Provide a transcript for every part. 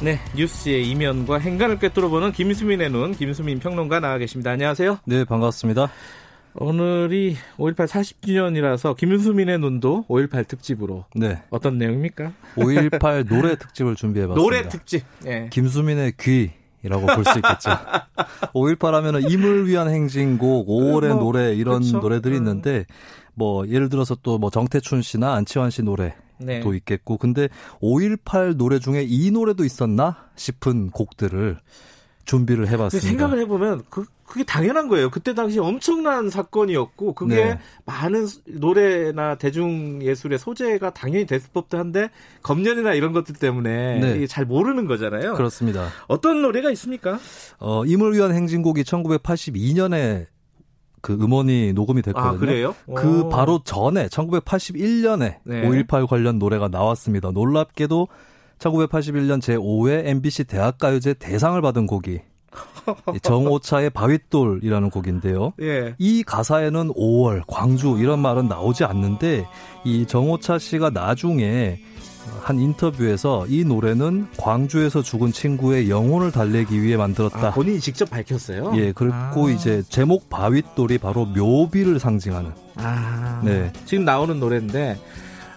네, 뉴스의 이면과 행간을 꿰뚫어보는 김수민의 눈, 김수민 평론가 나와 계십니다. 안녕하세요. 네, 반갑습니다. 오늘이 5.18 40주년이라서 김수민의 눈도 5.18 특집으로. 네. 어떤 내용입니까? 5.18 노래 특집을 준비해봤습니다. 노래 특집. 네. 김수민의 귀. 이라고 볼 수 있겠죠. 5.18 하면은 임을 위한 행진곡, 5월의 뭐, 노래 이런 그렇죠? 노래들이 음. 있는데 뭐 예를 들어서 또 뭐 정태춘 씨나 안치환 씨 노래 네. 도 있겠고 근데 5.18 노래 중에 이 노래도 있었나 싶은 곡들을 준비를 해봤습니다. 생각을 해보면 그 그게 당연한 거예요. 그때 당시 엄청난 사건이었고 그게 네. 많은 노래나 대중 예술의 소재가 당연히 됐을 법도 한데 검열이나 이런 것들 때문에 네. 잘 모르는 거잖아요. 그렇습니다. 어떤 노래가 있습니까? 어, 임을 위한 행진곡이 1982년에 그 음원이 녹음이 됐거든요. 아, 그래요? 그 오. 바로 전에 1981년에 네. 5.18 관련 노래가 나왔습니다. 놀랍게도 1981년 제5회 MBC 대학가요제 대상을 받은 곡이 정오차의 바윗돌이라는 곡인데요. 예. 이 가사에는 5월, 광주 이런 말은 나오지 않는데 이 정오차 씨가 나중에 한 인터뷰에서 이 노래는 광주에서 죽은 친구의 영혼을 달래기 위해 만들었다. 아, 본인이 직접 밝혔어요? 예, 그리고 아. 이제 제목 바윗돌이 바로 묘비를 상징하는. 아. 네. 지금 나오는 노래인데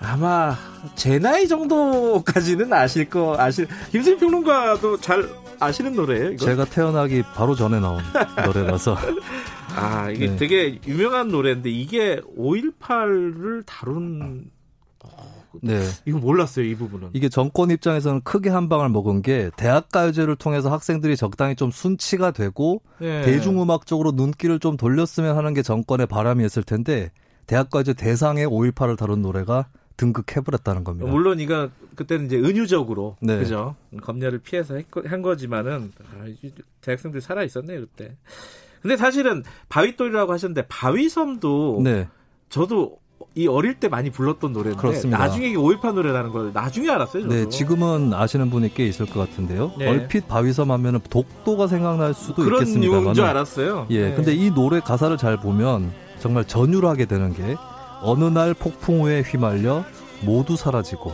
아마 제 나이 정도까지는 아실 거 아실 김수희 평론가도 잘 아시는 노래예요. 이거? 제가 태어나기 바로 전에 나온 노래라서. 아 이게 네. 되게 유명한 노래인데 이게 5.18을 다룬. 네. 이거 몰랐어요, 이 부분은. 이게 정권 입장에서는 크게 한 방을 먹은 게 대학가요제를 통해서 학생들이 적당히 좀 순치가 되고 네. 대중음악적으로 눈길을 좀 돌렸으면 하는 게 정권의 바람이었을 텐데 대학가요제 대상의 5.18을 다룬 노래가 등극해버렸다는 겁니다. 물론 이거 그때는 이제 은유적으로 네. 그죠 검열을 피해서 한 거지만은 아, 대학생들 살아 있었네요 그때. 근데 사실은 바위돌이라고 하셨는데 바위섬도 네. 저도 이 어릴 때 많이 불렀던 노래인데 그렇습니다. 나중에 이게 5.18 노래라는 걸 나중에 알았어요. 저도. 네, 지금은 아시는 분이 꽤 있을 것 같은데요. 네. 얼핏 바위섬 하면은 독도가 생각날 수도 그런 있겠습니다만. 그런 줄 알았어요. 예, 네. 근데 이 노래 가사를 잘 보면 정말 전율하게 되는 게 어느 날 폭풍 우에 휘말려 모두 사라지고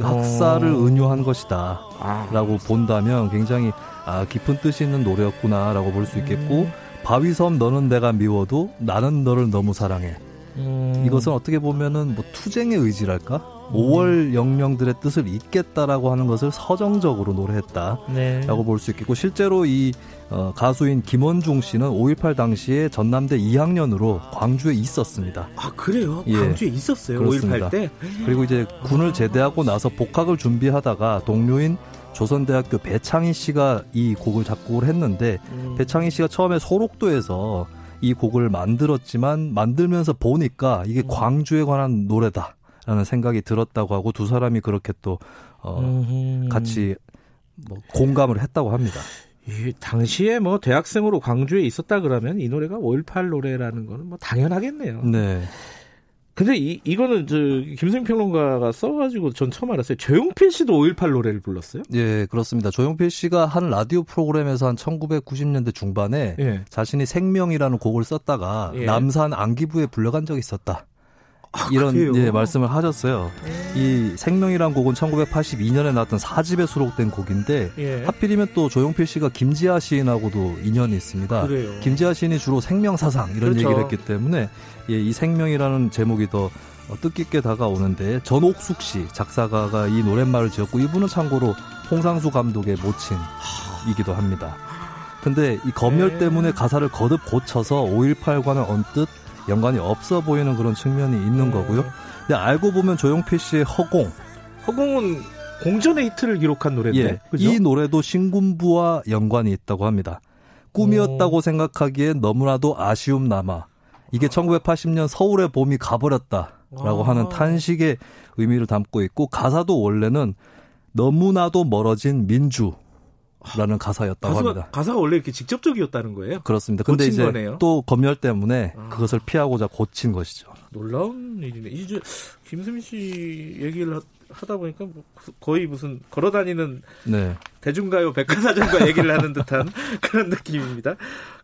학살을 어... 은유한 것이다 아. 라고 본다면 굉장히 아, 깊은 뜻이 있는 노래였구나 라고 볼 수 있겠고 음... 바위섬 너는 내가 미워도 나는 너를 너무 사랑해 음... 이것은 어떻게 보면은 뭐 투쟁의 의지랄까 5월 영령들의 뜻을 잇겠다라고 하는 것을 서정적으로 노래했다라고 네. 볼수 있겠고 실제로 이 어, 가수인 김원중 씨는 5.18 당시에 전남대 2학년으로 광주에 있었습니다. 아 그래요? 예. 광주에 있었어요? 그렇습니다. 5.18 때? 그리고 이제 군을 제대하고 나서 복학을 준비하다가 동료인 조선대학교 배창희 씨가 이 곡을 작곡을 했는데 음. 배창희 씨가 처음에 소록도에서 이 곡을 만들었지만 만들면서 보니까 이게 음. 광주에 관한 노래다. 라는 생각이 들었다고 하고 두 사람이 그렇게 또 어, 같이 뭐 공감을 했다고 합니다. 이 당시에 뭐 대학생으로 광주에 있었다 그러면 이 노래가 5.18 노래라는 거는 뭐 당연하겠네요. 네. 근데 이, 이거는 저, 김승 평론가가 써가지고 전 처음 알았어요. 조용필 씨도 5.18 노래를 불렀어요? 예, 그렇습니다. 조용필 씨가 한 라디오 프로그램에서 한 1990년대 중반에 예. 자신이 생명이라는 곡을 썼다가 예. 남산 안기부에 불려간 적이 있었다. 아, 이런? 예, 말씀을 하셨어요. 이 생명이란 곡은 1982년에 나왔던 4집에 수록된 곡인데 예. 하필이면 또 조용필 씨가 김지아 시인하고도 인연이 있습니다. 그래요. 김지아 시인이 주로 생명 사상 이런 그렇죠. 얘기를 했기 때문에 예, 이 생명이라는 제목이 더 뜻깊게 다가오는데 전옥숙 씨 작사가가 이 노랫말을 지었고 이분은 참고로 홍상수 감독의 모친이기도 합니다. 근데 이 검열 네. 때문에 가사를 거듭 고쳐서 5.18과는 언뜻 연관이 없어 보이는 그런 측면이 있는 음. 거고요. 근데 알고 보면 조용필 씨의 허공. 허공은 공전의 히트를 기록한 노래인데 예, 이 노래도 신군부와 연관이 있다고 합니다. 꿈이었다고 오. 생각하기엔 너무나도 아쉬움 남아. 이게 아. 1980년 서울의 봄이 가버렸다라고 아. 하는 탄식의 의미를 담고 있고 가사도 원래는 너무나도 멀어진 민주 라는 가사였다고 가사가, 합니다. 가사가 원래 이렇게 직접적이었다는 거예요? 그렇습니다. 근데 이제 거네요? 또 검열 때문에 아. 그것을 피하고자 고친 것이죠. 놀라운 일이네. 이제 김수민 씨 얘기를 하다 보니까 뭐 거의 무슨 걸어다니는 네. 대중가요 백과사전과 얘기를 하는 듯한 그런 느낌입니다.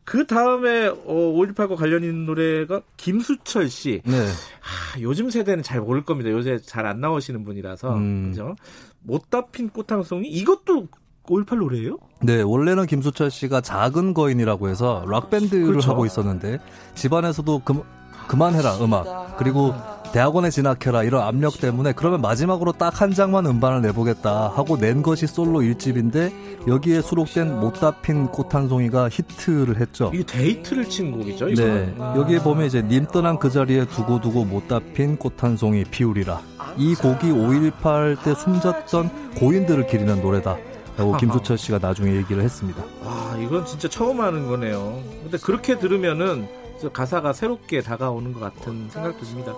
그 다음에 어, 5.18과 관련 있는 노래가 김수철 씨. 네. 아, 요즘 세대는 잘 모를 겁니다. 요새 잘 안 나오시는 분이라서 음. 그죠? 못다 핀 꽃 한 송이 이것도 5.18 노래예요? 네, 원래는 김수철 씨가 작은 거인이라고 해서 락 밴드를 그렇죠. 하고 있었는데 집안에서도 그, 그만해라 음악 그리고 대학원에 진학해라 이런 압력 때문에 그러면 마지막으로 딱 한 장만 음반을 내보겠다 하고 낸 것이 솔로 1집인데 여기에 수록된 못다 핀 꽃 한 송이가 히트를 했죠. 이게 대히트를 친 곡이죠? 이거 네. 아. 여기에 보면 이제 님 떠난 그 자리에 두고두고 못다 핀 꽃 한 송이 피우리라. 이 곡이 5.18 때 숨졌던 고인들을 기리는 노래다. 라고 김수철 씨가 나중에 얘기를 했습니다. 아, 이건 진짜 처음 하는 거네요. 근데 그렇게 들으면은 가사가 새롭게 다가오는 것 같은 생각도 듭니다.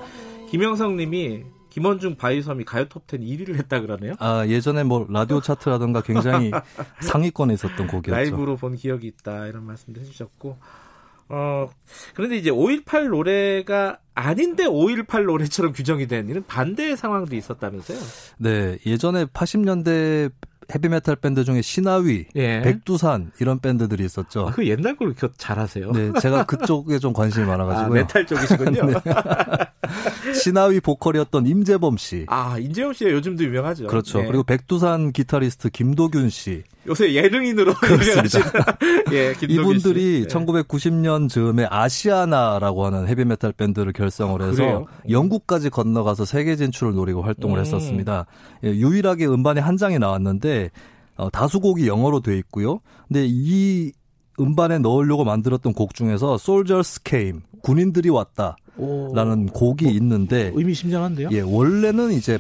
김영성 님이 김원중 바이섬이 가요 톱10 1위를 했다 그러네요. 아, 예전에 뭐 라디오 차트라든가 굉장히 상위권에 있었던 곡이었죠. 라이브로 본 기억이 있다 이런 말씀도 해주셨고. 어, 그런데 이제 5.18 노래가 아닌데 5.18 노래처럼 규정이 된 이런 반대의 상황도 있었다면서요? 네, 예전에 80년대 헤비메탈 밴드 중에 시나위, 예. 백두산 이런 밴드들이 있었죠. 아, 그 옛날 걸 그렇게 잘하세요? 네, 제가 그쪽에 좀 관심이 많아가지고요. 아, 메탈 쪽이시군요. 네. 시나위 보컬이었던 임재범 씨. 아, 임재범 씨가 요즘도 유명하죠. 그렇죠. 네. 그리고 백두산 기타리스트 김도균 씨. 요새 예능인으로 그렇습니다. 예, 이분들이 씨. 1990년 즈음에 아시아나라고 하는 헤비메탈 밴드를 결성을 해서 아, 영국까지 건너가서 세계 진출을 노리고 활동을 음. 했었습니다. 예, 유일하게 음반이 한 장이 나왔는데 어, 다수곡이 영어로 돼 있고요. 근데 이 음반에 넣으려고 만들었던 곡 중에서 Soldiers Came 군인들이 왔다 라는 오. 곡이 어, 있는데 의미심장한데요? 예, 원래는 이제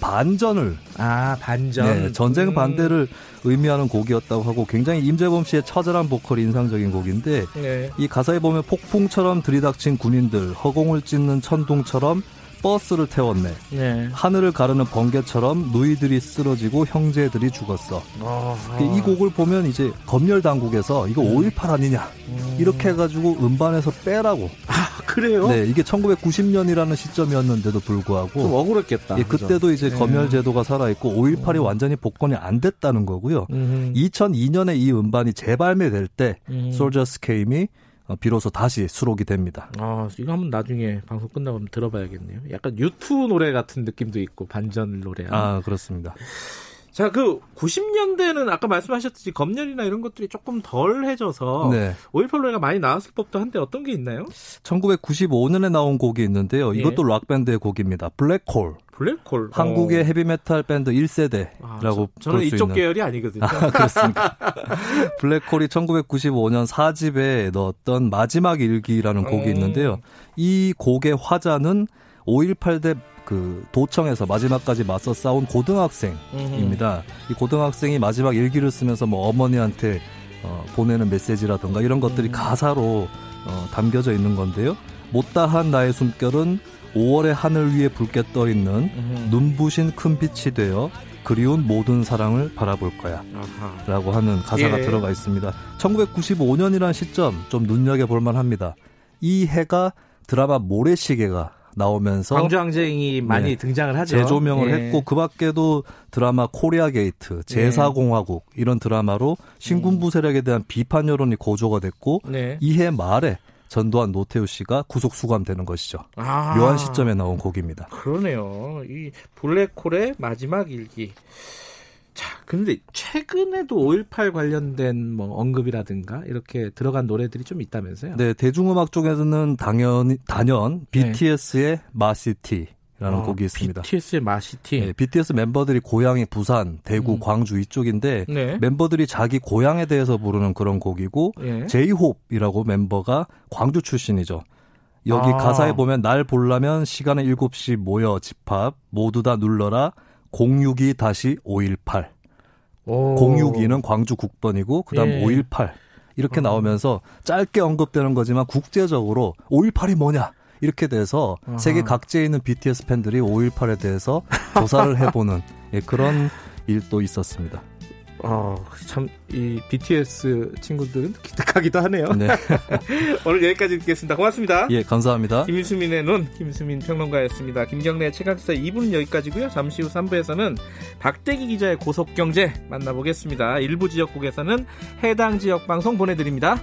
반전을 아 반전 네, 전쟁 음. 반대를 의미하는 곡이었다고 하고 굉장히 임재범 씨의 처절한 보컬이 인상적인 곡인데 네. 이 가사에 보면 폭풍처럼 들이닥친 군인들 허공을 찢는 천둥처럼 버스를 태웠네. 네. 하늘을 가르는 번개처럼 누이들이 쓰러지고 형제들이 죽었어. 아, 이 곡을 보면 이제 검열 당국에서 이거 음. 5.18 아니냐 음. 이렇게 해가지고 음반에서 빼라고. 아 그래요? 네, 이게 1990년이라는 시점이었는데도 불구하고 좀 억울했겠다. 예, 그때도 이제 네. 검열 제도가 살아 있고 5.18이 음. 완전히 복권이 안 됐다는 거고요. 음. 2002년에 이 음반이 재발매될 때 음. Soldiers Came이 어, 비로소 다시 수록이 됩니다. 아, 이거 한번 나중에 방송 끝나고 들어봐야겠네요. 약간 유튜브 노래 같은 느낌도 있고 반전 노래. 아, 그렇습니다. 자, 그 90년대는 아까 말씀하셨듯이 검열이나 이런 것들이 조금 덜해져서 네. 5.18 노래가 많이 나왔을 법도 한데 어떤 게 있나요? 1995년에 나온 곡이 있는데요. 예. 이것도 예. 락 밴드의 곡입니다. 블랙홀. 블랙홀. 한국의 어. 헤비메탈 밴드 1세대라고 아, 저, 저는 이쪽 있는. 계열이 아니거든요. 아, 그렇습니다. 블랙홀이 1995년 4집에 넣었던 마지막 일기라는 곡이 음. 있는데요. 이 곡의 화자는 5.18 대 그 도청에서 마지막까지 맞서 싸운 고등학생입니다. 이 고등학생이 마지막 일기를 쓰면서 뭐 어머니한테 어, 보내는 메시지라든가 이런 것들이 음. 가사로 어, 담겨져 있는 건데요. 못다한 나의 숨결은 5월의 하늘 위에 붉게 떠 있는 음. 눈부신 큰 빛이 되어 그리운 모든 사랑을 바라볼 거야. 아하. 라고 하는 가사가 예. 들어가 있습니다. 1995년이라는 시점 좀 눈여겨볼 만합니다. 이 해가 드라마 모래시계가 나오면서 광주항쟁이 많이 네, 등장을 하죠. 재조명을 예. 했고 그 밖에도 드라마 코리아 게이트, 제4공화국 예. 이런 드라마로 신군부 세력에 대한 비판 여론이 고조가 됐고 네. 이해 말에 전두환 노태우 씨가 구속 수감되는 것이죠. 아, 묘한 시점에 나온 곡입니다. 그러네요. 이 블랙홀의 마지막 일기. 자, 근데 최근에도 5.18 관련된 뭐 언급이라든가 이렇게 들어간 노래들이 좀 있다면서요? 네, 대중음악 쪽에서는 당연 단연 BTS의 네. 마시티 라는 어, 곡이 있습니다. BTS의 마시티. 네, BTS 멤버들이 고향이 부산, 대구, 음. 광주 이쪽인데 네. 멤버들이 자기 고향에 대해서 부르는 그런 곡이고 네. 제이홉이라고 멤버가 광주 출신이죠. 여기 아. 가사에 보면 날 보려면 시간에 7시 모여 집합 모두 다 눌러라 062 다시 518. 오. 062는 광주 국번이고 그다음 예. 518 이렇게 어. 나오면서 짧게 언급되는 거지만 국제적으로 518이 뭐냐 이렇게 돼서 아하. 세계 각지에 있는 BTS 팬들이 518에 대해서 조사를 해보는 예, 그런 일도 있었습니다. 어, 참, 이 BTS 친구들은 기특하기도 하네요. 네. 오늘 여기까지 듣겠습니다. 고맙습니다. 예, 감사합니다. 김수민의 눈, 김수민 평론가였습니다. 김경래 최강사 2부는 여기까지고요 잠시 후 3부에서는 박대기 기자의 고속경제 만나보겠습니다. 일부 지역국에서는 해당 지역 방송 보내드립니다.